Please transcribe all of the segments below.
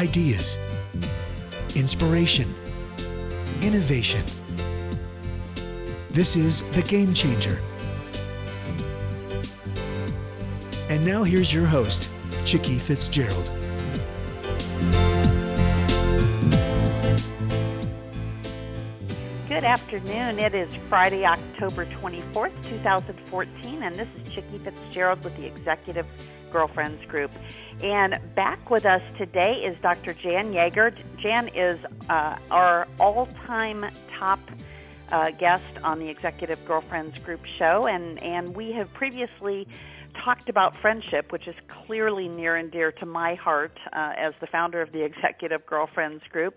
ideas, inspiration, innovation. This is The Game Changer. And now here's your host, Chicky Fitzgerald. Good afternoon. It is Friday, October 24th, 2014, and this is Chicky Fitzgerald with the Executive Girlfriends Group. And back with us today is Dr. Jan Yager. Jan is uh, our all time top uh, guest on the Executive Girlfriends Group show, and, and we have previously talked about friendship, which is clearly near and dear to my heart uh, as the founder of the Executive Girlfriends Group.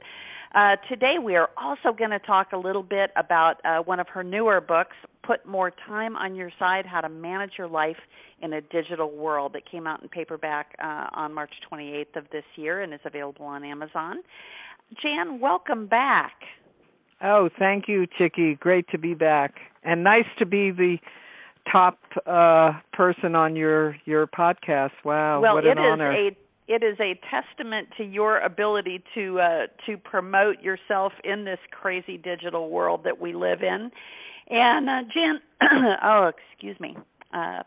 Uh, today, we are also going to talk a little bit about uh, one of her newer books, Put More Time on Your Side How to Manage Your Life in a Digital World, that came out in paperback uh, on March 28th of this year and is available on Amazon. Jan, welcome back. Oh, thank you, Chicky. Great to be back. And nice to be the top uh, person on your your podcast. Wow, well, what an it honor. Is a, it is a testament to your ability to uh, to promote yourself in this crazy digital world that we live in. And uh, Jan, oh, excuse me. Uh,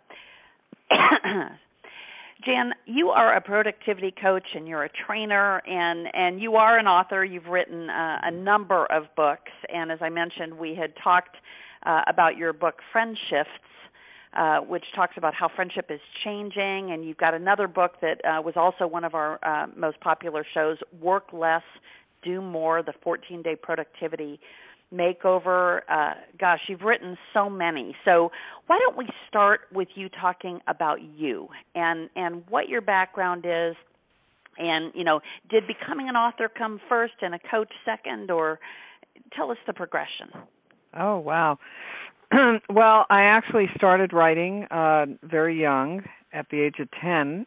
Jan, you are a productivity coach and you're a trainer and and you are an author. You've written uh, a number of books, and as I mentioned, we had talked uh, about your book Friend Shifts uh, which talks about how friendship is changing. And you've got another book that uh, was also one of our uh, most popular shows, Work Less, Do More, the 14 day productivity makeover. Uh, gosh, you've written so many. So why don't we start with you talking about you and, and what your background is? And, you know, did becoming an author come first and a coach second, or tell us the progression? Oh, wow. well, I actually started writing uh, very young, at the age of 10.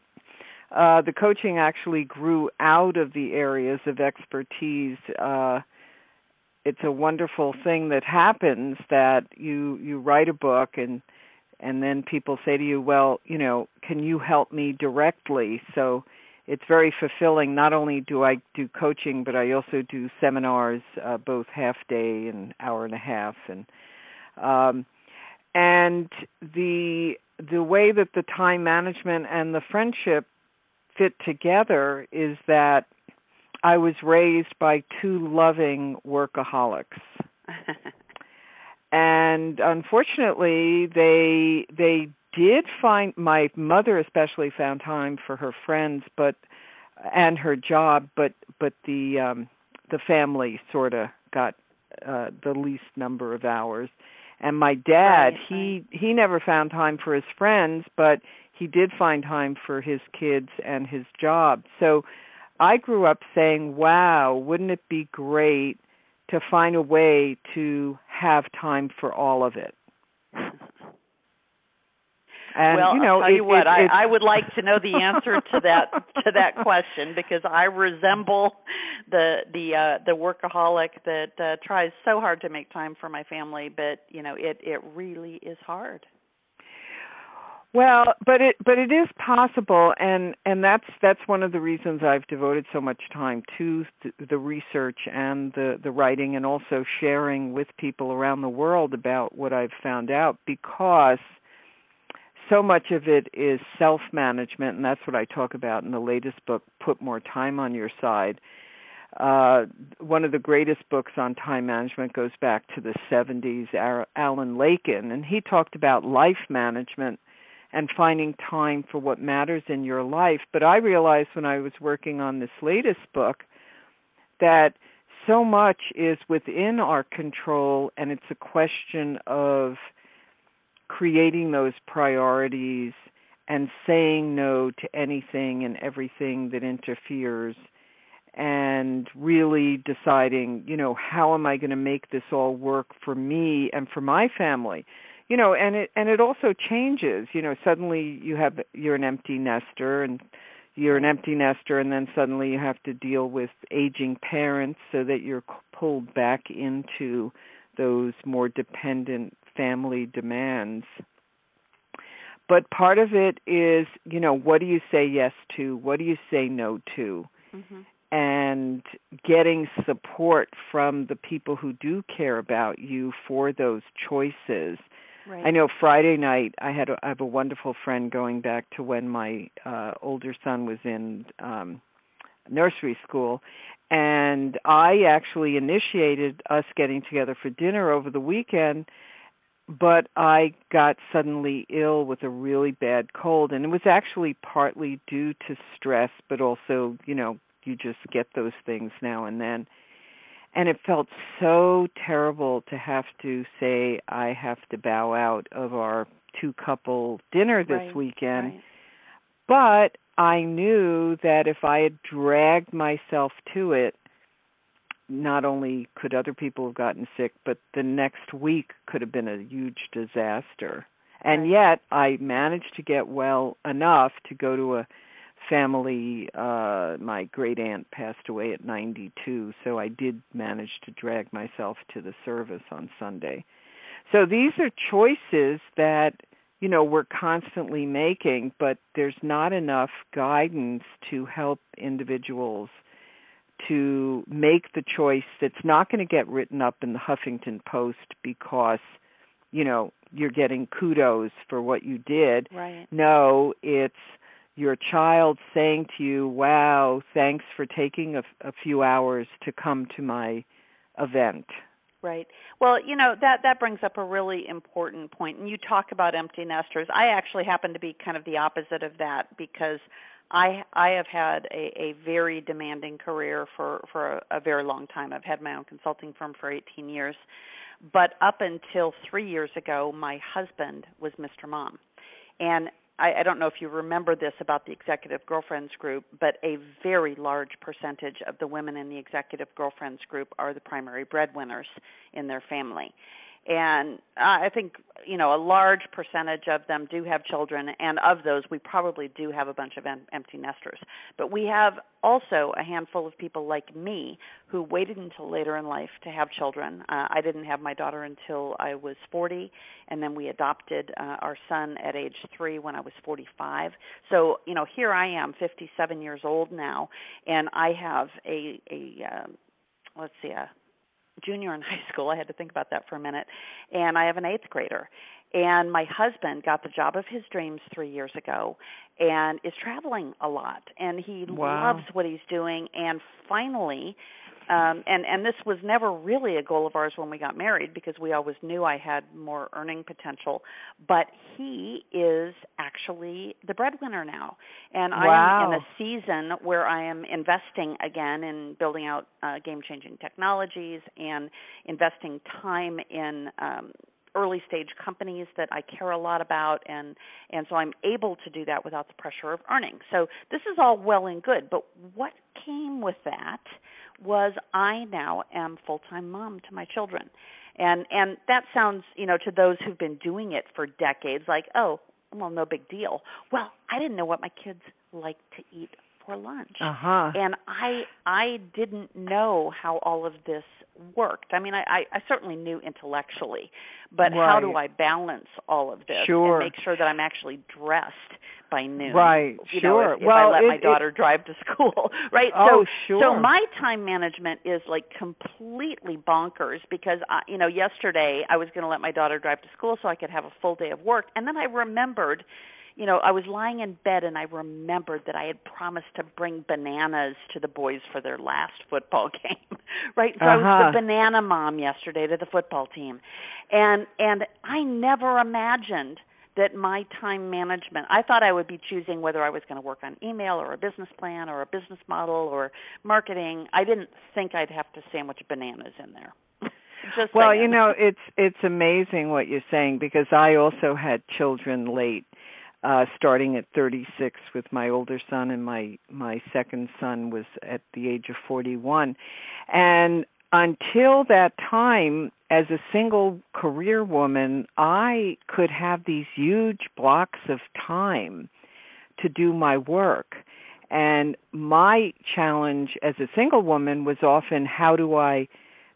Uh, the coaching actually grew out of the areas of expertise. Uh, it's a wonderful thing that happens that you you write a book and and then people say to you, well, you know, can you help me directly? So it's very fulfilling. Not only do I do coaching, but I also do seminars, uh, both half day and hour and a half, and um, and the the way that the time management and the friendship fit together is that I was raised by two loving workaholics. and unfortunately they they did find my mother especially found time for her friends but and her job but but the um the family sort of got uh the least number of hours and my dad, right, he he never found time for his friends, but he did find time for his kids and his job. So I grew up saying, "Wow, wouldn't it be great to find a way to have time for all of it?" And, well, you know, I'll tell it, you what, it, I, I would like to know the answer to that to that question because I resemble the the uh the workaholic that uh, tries so hard to make time for my family, but you know, it it really is hard. Well, but it but it is possible, and and that's that's one of the reasons I've devoted so much time to the research and the the writing, and also sharing with people around the world about what I've found out because so much of it is self management, and that's what I talk about in the latest book, Put More Time on Your Side. Uh, one of the greatest books on time management goes back to the 70s, Alan Lakein, and he talked about life management and finding time for what matters in your life. But I realized when I was working on this latest book that so much is within our control, and it's a question of creating those priorities and saying no to anything and everything that interferes and really deciding, you know, how am I going to make this all work for me and for my family? You know, and it and it also changes. You know, suddenly you have you're an empty nester and you're an empty nester and then suddenly you have to deal with aging parents so that you're pulled back into those more dependent family demands. But part of it is, you know, what do you say yes to? What do you say no to? Mm-hmm. and getting support from the people who do care about you for those choices. Right. I know Friday night I had a, I have a wonderful friend going back to when my uh older son was in um nursery school and I actually initiated us getting together for dinner over the weekend but I got suddenly ill with a really bad cold and it was actually partly due to stress but also, you know, you just get those things now and then. And it felt so terrible to have to say I have to bow out of our two couple dinner this right. weekend. Right. But I knew that if I had dragged myself to it, not only could other people have gotten sick, but the next week could have been a huge disaster. And yet I managed to get well enough to go to a family uh my great aunt passed away at 92, so I did manage to drag myself to the service on Sunday. So these are choices that you know we're constantly making, but there's not enough guidance to help individuals to make the choice that's not going to get written up in the Huffington Post because you know you're getting kudos for what you did. Right. No, it's your child saying to you, "Wow, thanks for taking a, a few hours to come to my event." Right. Well, you know that that brings up a really important point. And you talk about empty nesters. I actually happen to be kind of the opposite of that because I I have had a, a very demanding career for for a, a very long time. I've had my own consulting firm for 18 years, but up until three years ago, my husband was Mr. Mom, and I, I don't know if you remember this about the Executive Girlfriends Group, but a very large percentage of the women in the Executive Girlfriends Group are the primary breadwinners in their family. And I think you know a large percentage of them do have children, and of those, we probably do have a bunch of em- empty nesters. But we have also a handful of people like me who waited until later in life to have children. Uh, I didn't have my daughter until I was 40, and then we adopted uh, our son at age three when I was 45. So you know, here I am, 57 years old now, and I have a a uh, let's see a junior in high school. I had to think about that for a minute. And I have an eighth grader. And my husband got the job of his dreams three years ago and is traveling a lot. And he Wow. loves what he's doing. And finally, um, and and this was never really a goal of ours when we got married because we always knew I had more earning potential. But he is actually the breadwinner now, and I am in a season where I am investing again in building out uh, game-changing technologies and investing time in um, early stage companies that I care a lot about and and so I'm able to do that without the pressure of earning. So this is all well and good, but what came with that was I now am full-time mom to my children. And and that sounds, you know, to those who've been doing it for decades like, "Oh, well no big deal." Well, I didn't know what my kids liked to eat for lunch Uh-huh. and i i didn't know how all of this worked i mean i i, I certainly knew intellectually but how do i balance all of this Sure. and make sure that i'm actually dressed by noon Right, you sure. know if, if Well, i let it- my it- daughter drive to school right Oh, so sure. so my time management is like completely bonkers because I, you know yesterday I was going to let my daughter drive to school so I could have a full day of work and then I remembered you know I was lying in bed and I remembered that I had promised to bring bananas to the boys for their last football game right so I was Uh-huh. the banana mom yesterday to the football team and and I never imagined that my time management i thought i would be choosing whether i was going to work on email or a business plan or a business model or marketing i didn't think i'd have to sandwich bananas in there just well, saying. you know, it's it's amazing what you're saying because I also had children late, uh starting at 36 with my older son and my my second son was at the age of 41. And until that time as a single career woman, I could have these huge blocks of time to do my work. And my challenge as a single woman was often how do I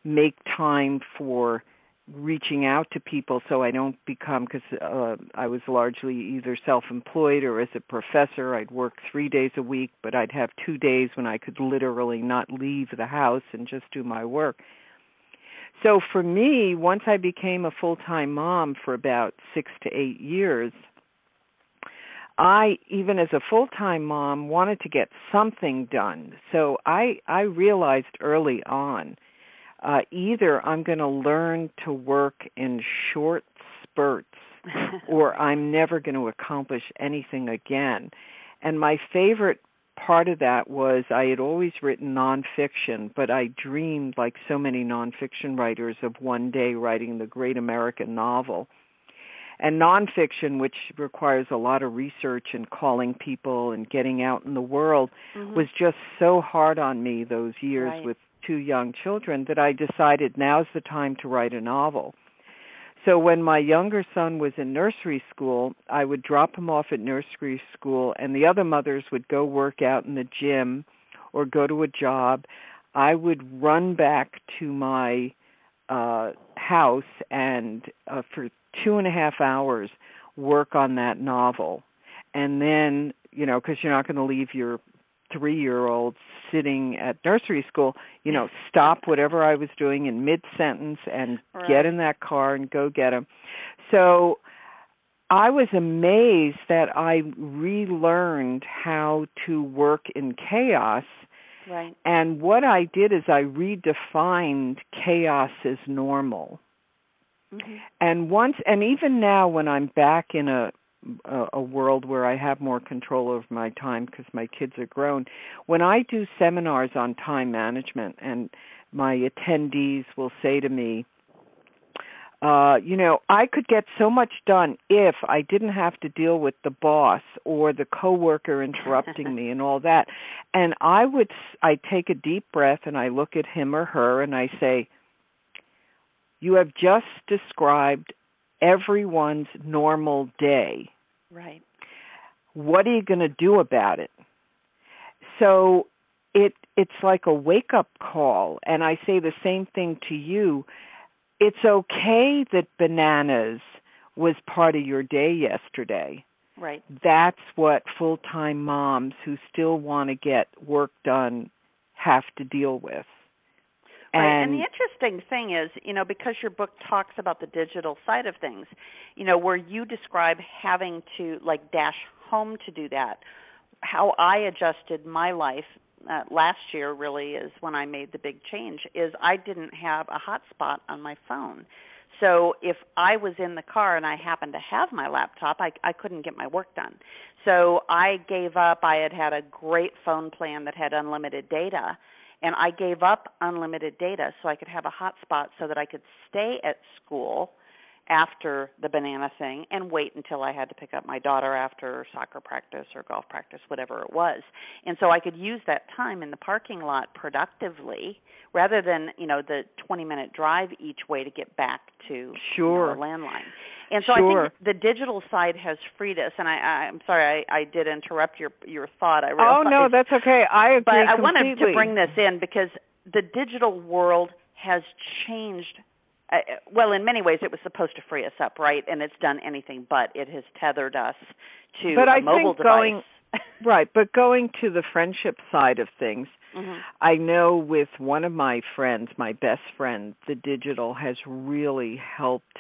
make time for reaching out to people so I don't become because uh, I was largely either self-employed or as a professor. I'd work three days a week, but I'd have two days when I could literally not leave the house and just do my work. So for me, once I became a full-time mom for about six to eight years, I even as a full-time mom wanted to get something done. So I I realized early on uh, either I'm going to learn to work in short spurts or I'm never going to accomplish anything again. And my favorite part of that was I had always written nonfiction, but I dreamed, like so many nonfiction writers, of one day writing the great American novel. And nonfiction, which requires a lot of research and calling people and getting out in the world, mm-hmm. was just so hard on me those years right. with two young children that I decided now's the time to write a novel. So when my younger son was in nursery school, I would drop him off at nursery school and the other mothers would go work out in the gym or go to a job. I would run back to my uh house and uh, for two and a half hours work on that novel and then you know because you're not going to leave your three year old sitting at nursery school, you know, stop whatever I was doing in mid sentence and right. get in that car and go get him. So I was amazed that I relearned how to work in chaos. Right. And what I did is I redefined chaos as normal. Mm-hmm. And once and even now when I'm back in a a, a world where I have more control over my time because my kids are grown. When I do seminars on time management, and my attendees will say to me, uh, you know, I could get so much done if I didn't have to deal with the boss or the coworker interrupting me and all that. And I would, I take a deep breath and I look at him or her and I say, you have just described everyone's normal day. Right. What are you going to do about it? So it it's like a wake up call and I say the same thing to you. It's okay that bananas was part of your day yesterday. Right. That's what full-time moms who still want to get work done have to deal with. Right. And, and the interesting thing is, you know, because your book talks about the digital side of things, you know, where you describe having to like dash home to do that, how I adjusted my life uh, last year really is when I made the big change is I didn't have a hotspot on my phone. So if I was in the car and I happened to have my laptop, I I couldn't get my work done. So I gave up. I had had a great phone plan that had unlimited data and I gave up unlimited data so I could have a hotspot so that I could stay at school after the banana thing and wait until I had to pick up my daughter after soccer practice or golf practice, whatever it was. And so I could use that time in the parking lot productively rather than, you know, the 20 minute drive each way to get back to sure. you know, landline. And so sure. I think the digital side has freed us. And I, I'm sorry, I, I did interrupt your your thought. I oh, realized, oh no, that's okay. I agree. But I wanted to bring this in because the digital world has changed. Uh, well, in many ways, it was supposed to free us up, right? And it's done anything but. It has tethered us to but a I mobile think device. Going, right, but going to the friendship side of things, mm-hmm. I know with one of my friends, my best friend, the digital has really helped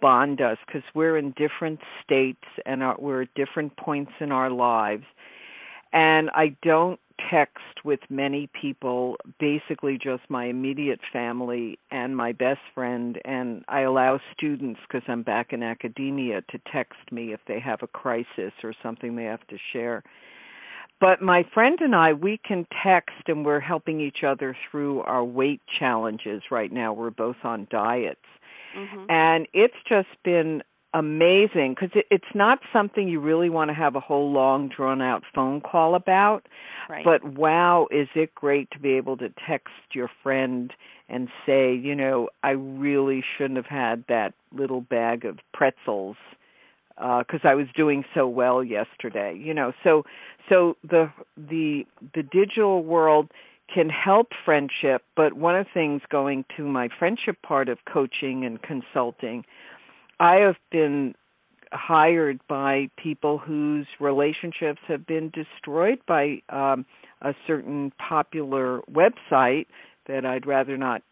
bond us because we're in different states and our, we're at different points in our lives. And I don't text with many people, basically just my immediate family and my best friend. And I allow students, because I'm back in academia, to text me if they have a crisis or something they have to share. But my friend and I, we can text and we're helping each other through our weight challenges right now. We're both on diets Mm-hmm. And it's just been amazing because it, it's not something you really want to have a whole long drawn out phone call about right. but wow is it great to be able to text your friend and say you know i really shouldn't have had that little bag of pretzels because uh, I was doing so well yesterday. You know, so so the the the digital world can help friendship. But one of the things going to my friendship part of coaching and consulting, I have been hired by people whose relationships have been destroyed by um, a certain popular website that I'd rather not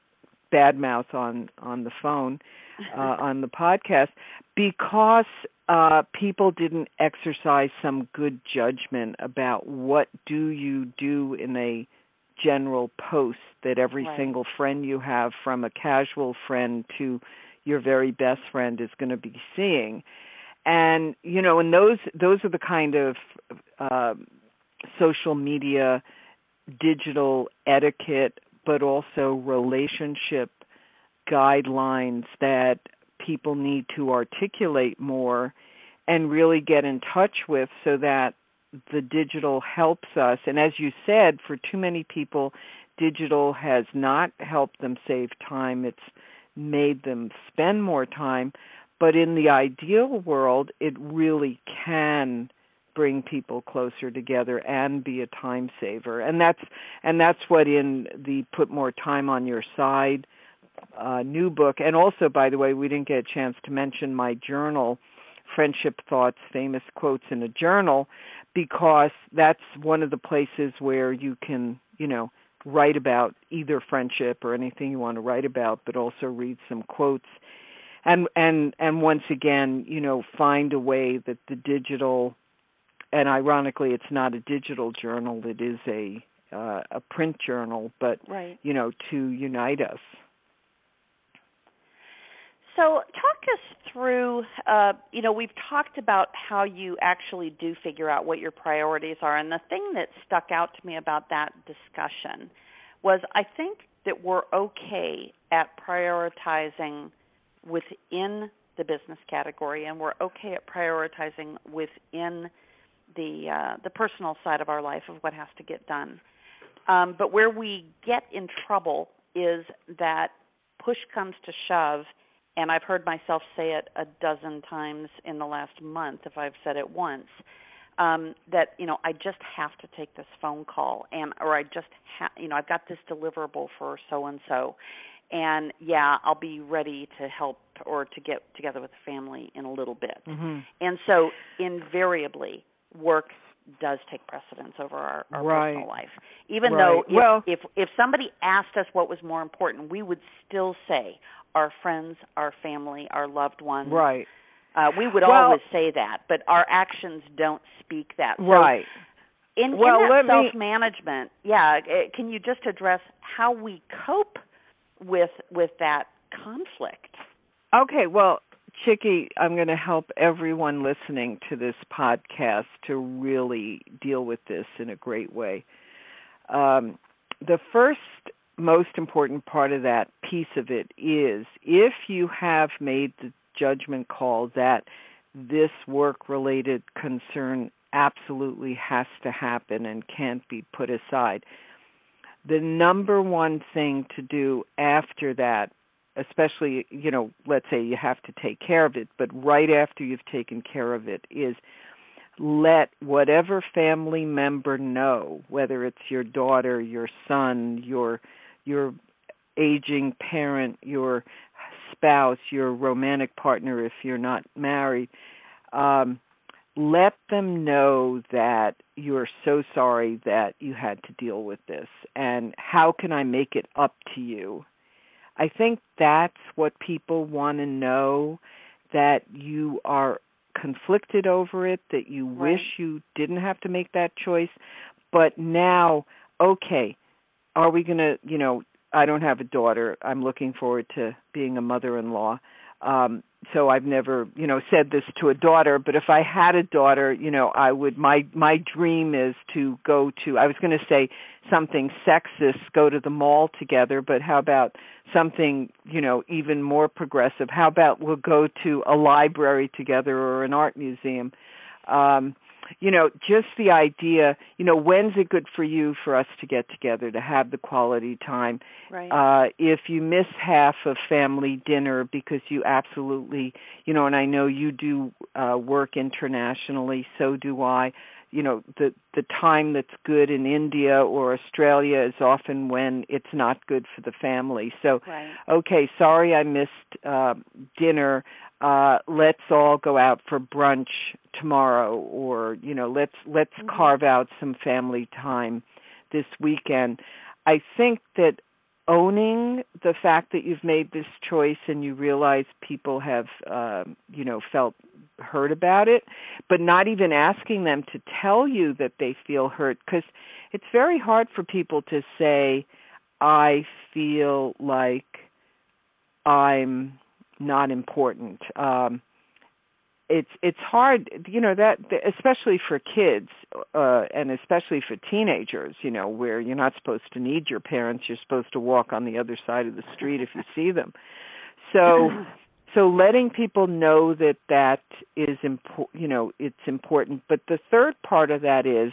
badmouth on on the phone uh, on the podcast because uh, people didn't exercise some good judgment about what do you do in a general post that every right. single friend you have from a casual friend to your very best friend is going to be seeing and you know and those those are the kind of uh, social media digital etiquette but also relationship guidelines that people need to articulate more and really get in touch with so that the digital helps us. And as you said, for too many people, digital has not helped them save time, it's made them spend more time. But in the ideal world, it really can bring people closer together and be a time saver and that's and that's what in the put more time on your side uh, new book and also by the way we didn't get a chance to mention my journal friendship thoughts famous quotes in a journal because that's one of the places where you can you know write about either friendship or anything you want to write about but also read some quotes and and and once again you know find a way that the digital and ironically it's not a digital journal it is a uh, a print journal but right. you know to unite us so, talk us through. Uh, you know, we've talked about how you actually do figure out what your priorities are, and the thing that stuck out to me about that discussion was I think that we're okay at prioritizing within the business category, and we're okay at prioritizing within the uh, the personal side of our life of what has to get done. Um, but where we get in trouble is that push comes to shove and I've heard myself say it a dozen times in the last month if I've said it once um that you know I just have to take this phone call and or I just ha- you know I've got this deliverable for so and so and yeah I'll be ready to help or to get together with the family in a little bit mm-hmm. and so invariably work does take precedence over our, our right. personal life even right. though if, well, if if somebody asked us what was more important we would still say our friends, our family, our loved ones. Right. Uh, we would well, always say that, but our actions don't speak that. So right. In, well, in that self management, yeah, eh, can you just address how we cope with with that conflict? Okay, well, Chicky, I'm going to help everyone listening to this podcast to really deal with this in a great way. Um, the first most important part of that piece of it is if you have made the judgment call that this work related concern absolutely has to happen and can't be put aside. The number one thing to do after that, especially, you know, let's say you have to take care of it, but right after you've taken care of it, is let whatever family member know, whether it's your daughter, your son, your your aging parent, your spouse, your romantic partner if you're not married, um, let them know that you're so sorry that you had to deal with this and how can I make it up to you? I think that's what people want to know that you are conflicted over it, that you right. wish you didn't have to make that choice, but now, okay, are we going to, you know, I don't have a daughter. I'm looking forward to being a mother-in-law. Um so I've never, you know, said this to a daughter, but if I had a daughter, you know, I would my my dream is to go to I was going to say something sexist, go to the mall together, but how about something, you know, even more progressive? How about we'll go to a library together or an art museum? Um you know, just the idea, you know, when's it good for you for us to get together to have the quality time? Right. Uh if you miss half of family dinner because you absolutely, you know, and I know you do uh work internationally, so do I. you know the the time that's good in India or Australia is often when it's not good for the family. So right. okay, sorry I missed uh dinner. Uh let's all go out for brunch tomorrow or you know let's let's mm-hmm. carve out some family time this weekend. I think that owning the fact that you've made this choice and you realize people have um you know felt hurt about it but not even asking them to tell you that they feel hurt because it's very hard for people to say i feel like i'm not important. Um it's it's hard you know that especially for kids uh and especially for teenagers you know where you're not supposed to need your parents you're supposed to walk on the other side of the street if you see them. So so letting people know that that is important you know it's important. But the third part of that is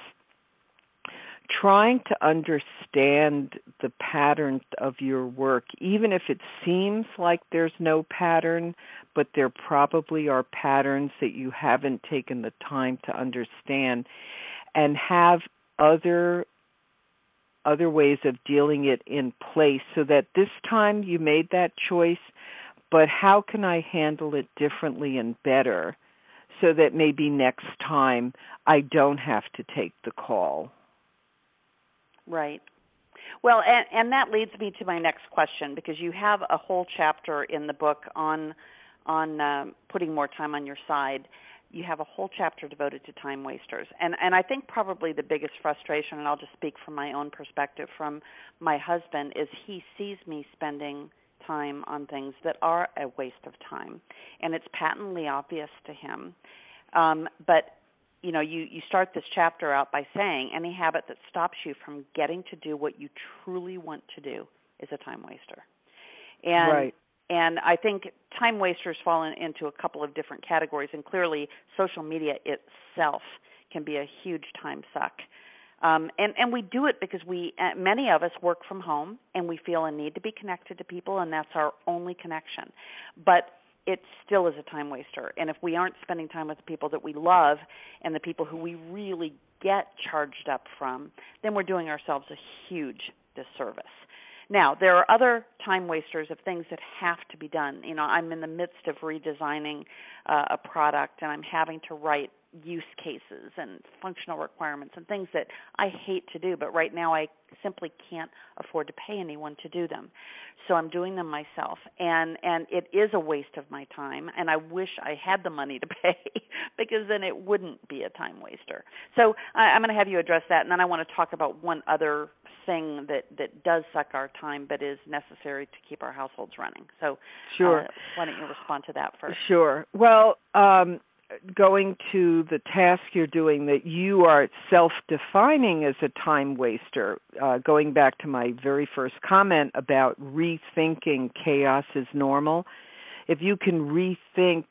trying to understand the pattern of your work, even if it seems like there's no pattern, but there probably are patterns that you haven't taken the time to understand, and have other other ways of dealing it in place so that this time you made that choice but how can I handle it differently and better so that maybe next time I don't have to take the call Right. Well, and, and that leads me to my next question because you have a whole chapter in the book on on um, putting more time on your side. You have a whole chapter devoted to time wasters, and and I think probably the biggest frustration, and I'll just speak from my own perspective, from my husband, is he sees me spending time on things that are a waste of time, and it's patently obvious to him. Um, but you know you you start this chapter out by saying any habit that stops you from getting to do what you truly want to do is a time waster. And right. and i think time wasters fall in, into a couple of different categories and clearly social media itself can be a huge time suck. Um, and and we do it because we uh, many of us work from home and we feel a need to be connected to people and that's our only connection. But it still is a time waster. And if we aren't spending time with the people that we love and the people who we really get charged up from, then we're doing ourselves a huge disservice. Now, there are other time wasters of things that have to be done. You know, I'm in the midst of redesigning uh, a product and I'm having to write use cases and functional requirements and things that I hate to do, but right now I simply can't afford to pay anyone to do them. So I'm doing them myself and and it is a waste of my time and I wish I had the money to pay because then it wouldn't be a time waster. So I, I'm going to have you address that and then I want to talk about one other thing that that does suck our time but is necessary to keep our households running. So sure. Uh, why don't you respond to that first? Sure. Well, um going to the task you're doing that you are self-defining as a time waster uh, going back to my very first comment about rethinking chaos is normal. If you can rethink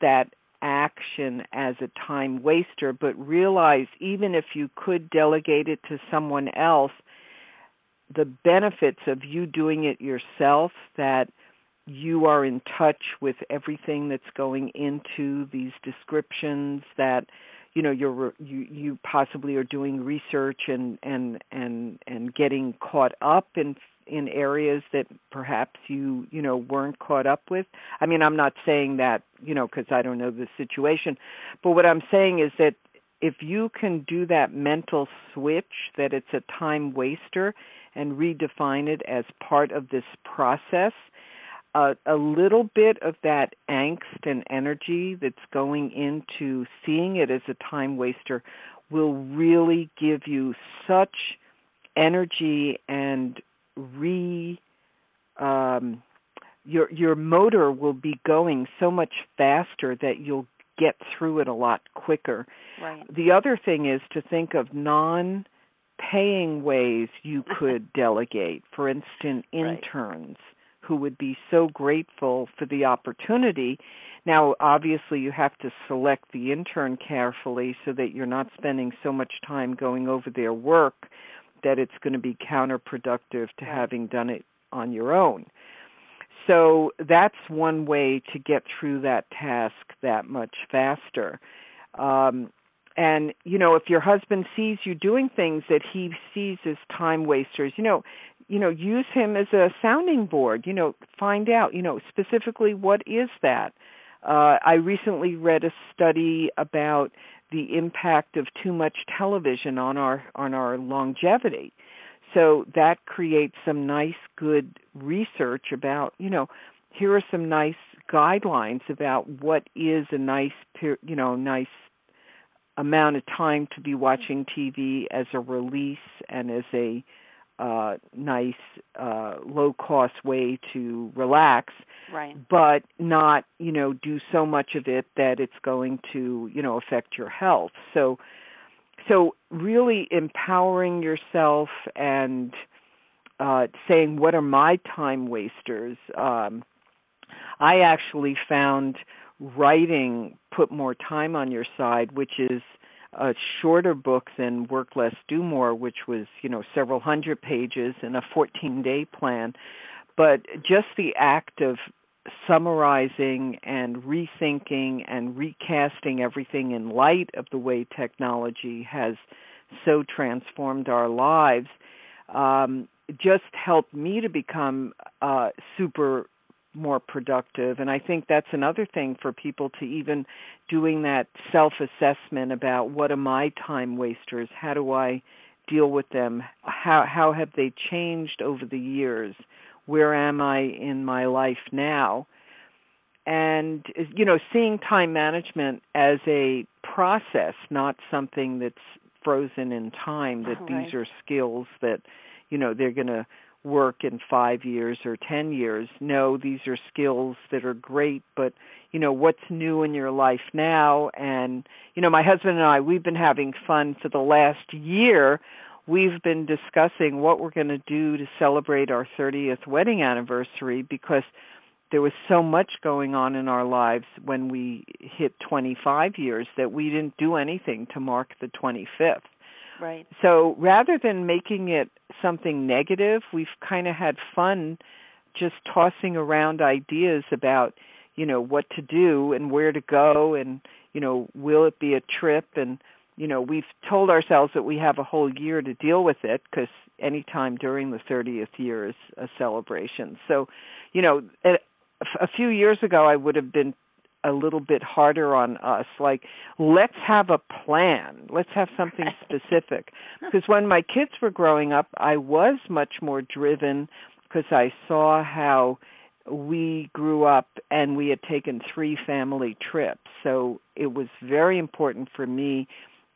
that action as a time waster but realize even if you could delegate it to someone else the benefits of you doing it yourself that you are in touch with everything that's going into these descriptions that you know you're you you possibly are doing research and and and and getting caught up in in areas that perhaps you you know weren't caught up with? I mean i'm not saying that you know because i don't know the situation but what i'm saying is that if you can do that mental switch that it's a time waster and redefine it as part of this process a, a little bit of that angst and energy that's going into seeing it as a time waster will really give you such energy and re um your your motor will be going so much faster that you'll get through it a lot quicker. Right. The other thing is to think of non paying ways you could delegate. For instance, interns. Right who would be so grateful for the opportunity. Now, obviously, you have to select the intern carefully so that you're not spending so much time going over their work that it's going to be counterproductive to having done it on your own. So that's one way to get through that task that much faster. Um, and you know if your husband sees you doing things that he sees as time wasters you know you know use him as a sounding board you know find out you know specifically what is that. Uh i recently read a study about the impact of too much television on our on our longevity. So that creates some nice good research about you know here are some nice guidelines about what is a nice you know nice amount of time to be watching TV as a release and as a uh nice uh low cost way to relax right. but not you know do so much of it that it's going to you know affect your health. So so really empowering yourself and uh saying what are my time wasters? Um i actually found writing put more time on your side which is a shorter book than work less do more which was you know several hundred pages and a 14 day plan. But just the act of summarizing and rethinking and recasting everything in light of the way technology has so transformed our lives um, just helped me to become uh, super more productive and i think that's another thing for people to even doing that self assessment about what are my time wasters how do i deal with them how how have they changed over the years where am I in my life now? And you know, seeing time management as a process, not something that's frozen in time. That right. these are skills that you know they're going to work in five years or ten years. No, these are skills that are great, but you know what's new in your life now. And you know, my husband and I, we've been having fun for the last year we've been discussing what we're going to do to celebrate our 30th wedding anniversary because there was so much going on in our lives when we hit 25 years that we didn't do anything to mark the 25th. Right. So rather than making it something negative, we've kind of had fun just tossing around ideas about, you know, what to do and where to go and, you know, will it be a trip and you know we've told ourselves that we have a whole year to deal with it because any time during the 30th year is a celebration so you know a few years ago i would have been a little bit harder on us. Like let's have a plan. Let's have something specific. Because when my kids were growing up i was much more driven because i saw how we grew up and we had taken three family trips. So it was very important for me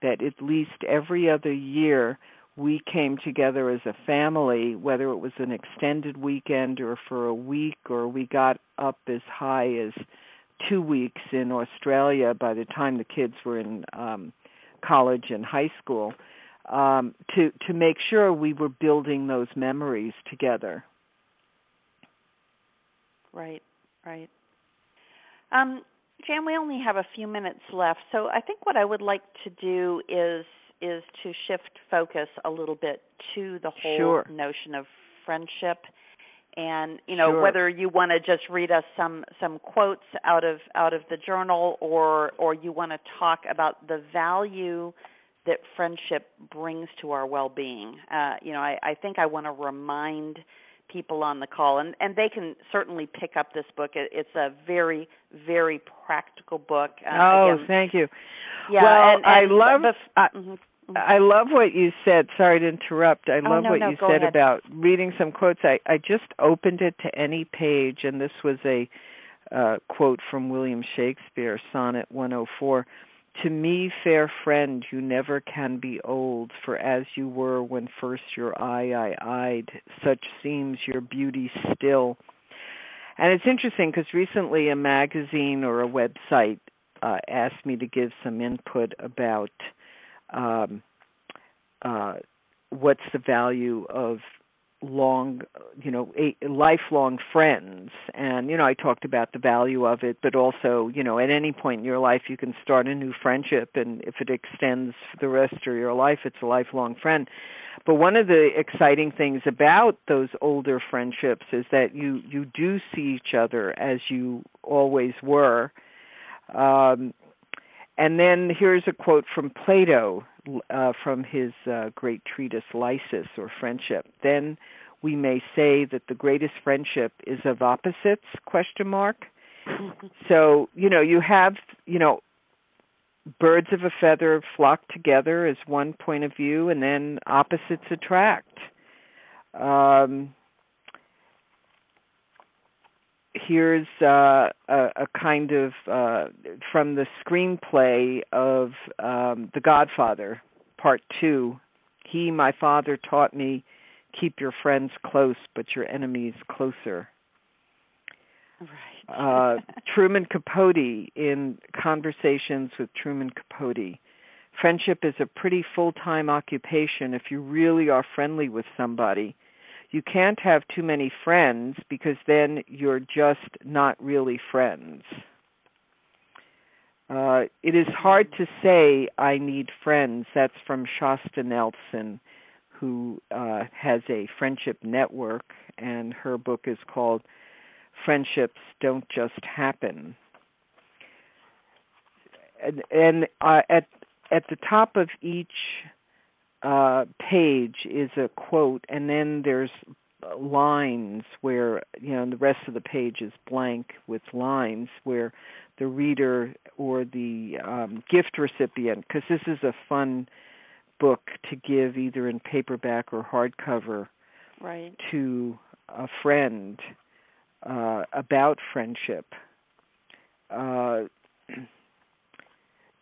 that at least every other year we came together as a family, whether it was an extended weekend or for a week, or we got up as high as two weeks in Australia by the time the kids were in um, college and high school, um, to to make sure we were building those memories together. Right, right. Um, Jan, we only have a few minutes left, so I think what I would like to do is is to shift focus a little bit to the whole sure. notion of friendship and you know sure. whether you want to just read us some some quotes out of out of the journal or or you want to talk about the value that friendship brings to our well-being uh you know i i think i want to remind people on the call, and and they can certainly pick up this book. It, it's a very very practical book. Uh, oh, again, thank you. Yeah, well, and, and I love. I, mm-hmm. I love what you said. Sorry to interrupt. I oh, love no, what no, you said ahead. about reading some quotes. I I just opened it to any page, and this was a uh, quote from William Shakespeare, Sonnet 104. To me, fair friend, you never can be old, for as you were when first your eye I eyed, such seems your beauty still. And it's interesting because recently a magazine or a website uh, asked me to give some input about um, uh, what's the value of long you know a, lifelong friends? And you know I talked about the value of it but also you know at any point in your life you can start a new friendship and if it extends the rest of your life it's a lifelong friend. But one of the exciting things about those older friendships is that you you do see each other as you always were. Um and then here's a quote from Plato uh, from his uh, great treatise Lysis or Friendship. Then we may say that the greatest friendship is of opposites question mark so you know you have you know birds of a feather flock together as one point of view and then opposites attract um here's uh, a, a, kind of uh, from the screenplay of um, The Godfather, Part Two. He, my father, taught me keep your friends close, but your enemies closer. Right. uh, Truman Capote in Conversations with Truman Capote. Friendship is a pretty full time occupation if you really are friendly with somebody. You can't have too many friends because then you're just not really friends. Uh, it is hard to say I need friends. That's from Shasta Nelson who uh, has a friendship network, and her book is called Friendships Don't Just Happen. And, and uh, at at the top of each uh, page is a quote, and then there's lines where you know the rest of the page is blank with lines where the reader or the um, gift recipient, because this is a fun book to give either in paperback or hardcover right. to a friend uh, about friendship. Uh,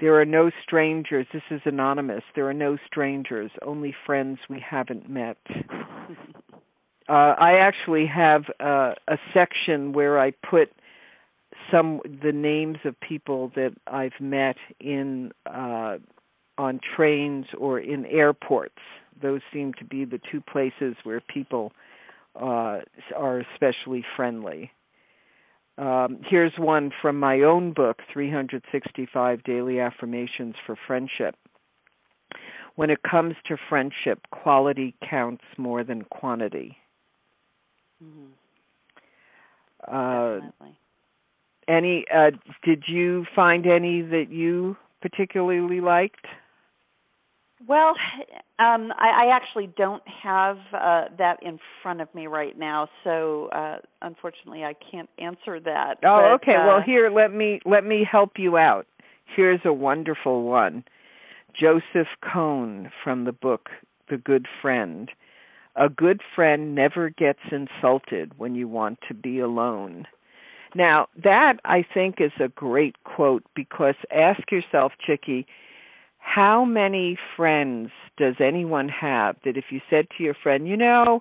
there are no strangers. This is anonymous. There are no strangers, only friends we haven't met. uh, I actually have uh, a section where I put some the names of people that I've met in uh, on trains or in airports. Those seem to be the two places where people uh, are especially friendly. Um, here's one from my own book, 365 Daily Affirmations for Friendship. When it comes to friendship, quality counts more than quantity. Mm-hmm. Uh, Definitely. any? Uh, did you find any that you particularly liked? Well, um, I, I actually don't have uh, that in front of me right now, so uh, unfortunately, I can't answer that. Oh, but, okay. Uh, well, here let me let me help you out. Here's a wonderful one. Joseph Cohn from the book The Good Friend. A good friend never gets insulted when you want to be alone. Now, that I think is a great quote because ask yourself, Chickie, how many friends does anyone have that if you said to your friend, you know,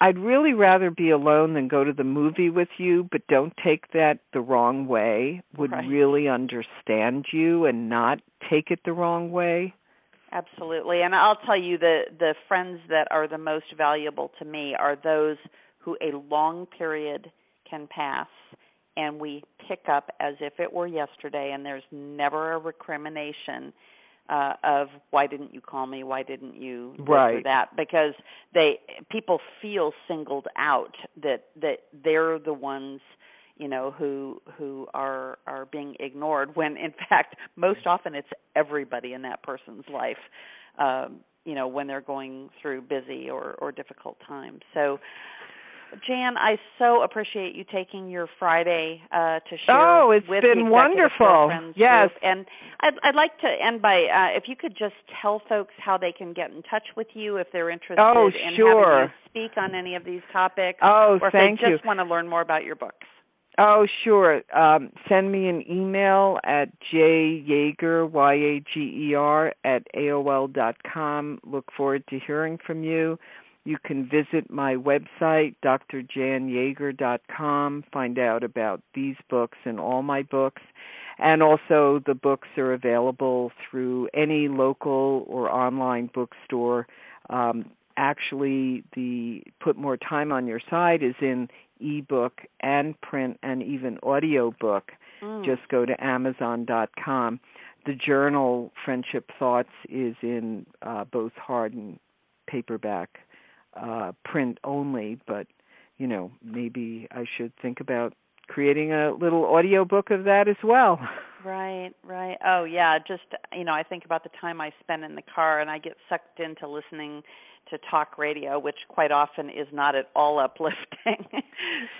I'd really rather be alone than go to the movie with you, but don't take that the wrong way, would Right. really understand you and not take it the wrong way? Absolutely, and I'll tell you the the friends that are the most valuable to me are those who a long period can pass and we pick up as if it were yesterday and there's never a recrimination uh of why didn't you call me? Why didn't you Right. that? Because they people feel singled out that that they're the ones you know who who are are being ignored when in fact most often it's everybody in that person's life um you know when they're going through busy or or difficult times. So Jan, I so appreciate you taking your Friday uh, to share Oh, it's with been wonderful. Yes. group. And I'd, I'd like to end by uh, if you could just tell folks how they can get in touch with you if they're interested Oh, in sure. having you speak on any of these topics, Oh, or if thank they you. just want to learn more about your books. Oh, sure. Um, send me an email at jyager, Y-A-G-E-R, at AOL dot com. Look forward to hearing from you. You can visit my website, drjanyager dot com, find out about these books and all my books. And also, the books are available through any local or online bookstore. Um, actually, the Put More Time on Your Side is in ebook and print and even audio book Mm. just go to amazon.com the journal friendship thoughts is in uh, both hard and paperback uh, print only but you know maybe i should think about creating a little audio book of that as well Right, right. Oh, yeah. Just you know, I think about the time I spend in the car, and I get sucked into listening to talk radio, which quite often is not at all uplifting.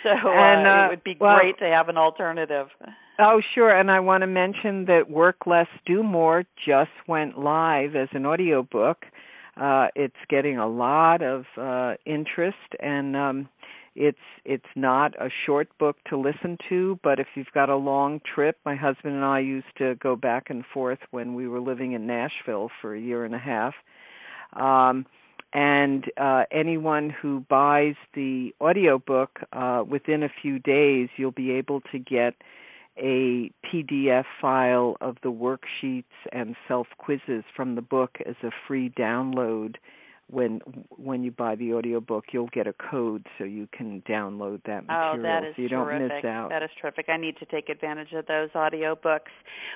so and, uh, uh, it would be well, great to have an alternative. Oh, sure. And I want to mention that Work Less, Do More just went live as an audiobook. Uh, it's getting a lot of uh, interest, and um, it's it's not a short book to listen to. But if you've got a long trip, my husband and I used to go back and forth when we were living in Nashville for a year and a half. Um, and uh, anyone who buys the audiobook uh, within a few days, you'll be able to get a PDF file of the worksheets and self quizzes from the book as a free download when when you buy the audiobook you'll get a code so you can download that material oh, that is so you terrific. don't miss out. That is terrific. I need to take advantage of those audiobooks.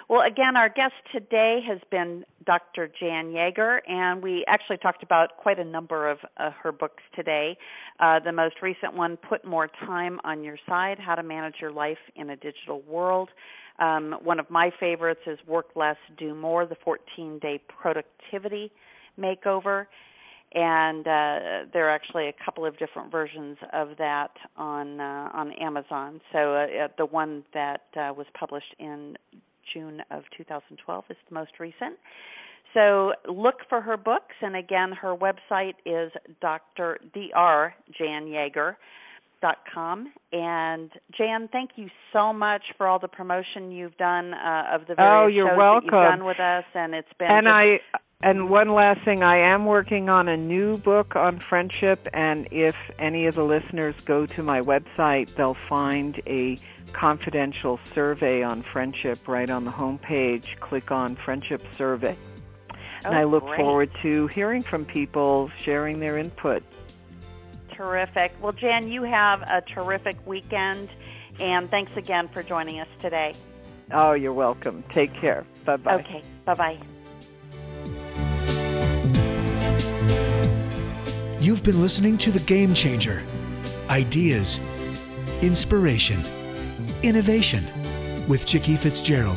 Well, again, our guest today has been Dr. Jan Yager, and we actually talked about quite a number of uh, her books today. Uh, the most recent one, Put More Time on Your Side How to Manage Your Life in a Digital World. Um, one of my favorites is Work Less, Do More, the 14 day productivity makeover and uh, there are actually a couple of different versions of that on uh, on Amazon. So uh, uh the one that uh, was published in June of 2012 is the most recent. So look for her books, and again, her website is Dr. Dr. Jan Yager. Dot com and Jan, thank you so much for all the promotion you've done uh, of the various oh, you're shows welcome. that you've done with us, and it's been and I and one last thing, I am working on a new book on friendship, and if any of the listeners go to my website, they'll find a confidential survey on friendship right on the home page. Click on Friendship Survey. Oh, and I look great. forward to hearing from people, sharing their input. Terrific. Well, Jan, you have a terrific weekend, and thanks again for joining us today. Oh, you're welcome. Take care. Bye bye. Okay. Bye bye. You've been listening to The Game Changer Ideas, Inspiration, Innovation with Chicky Fitzgerald.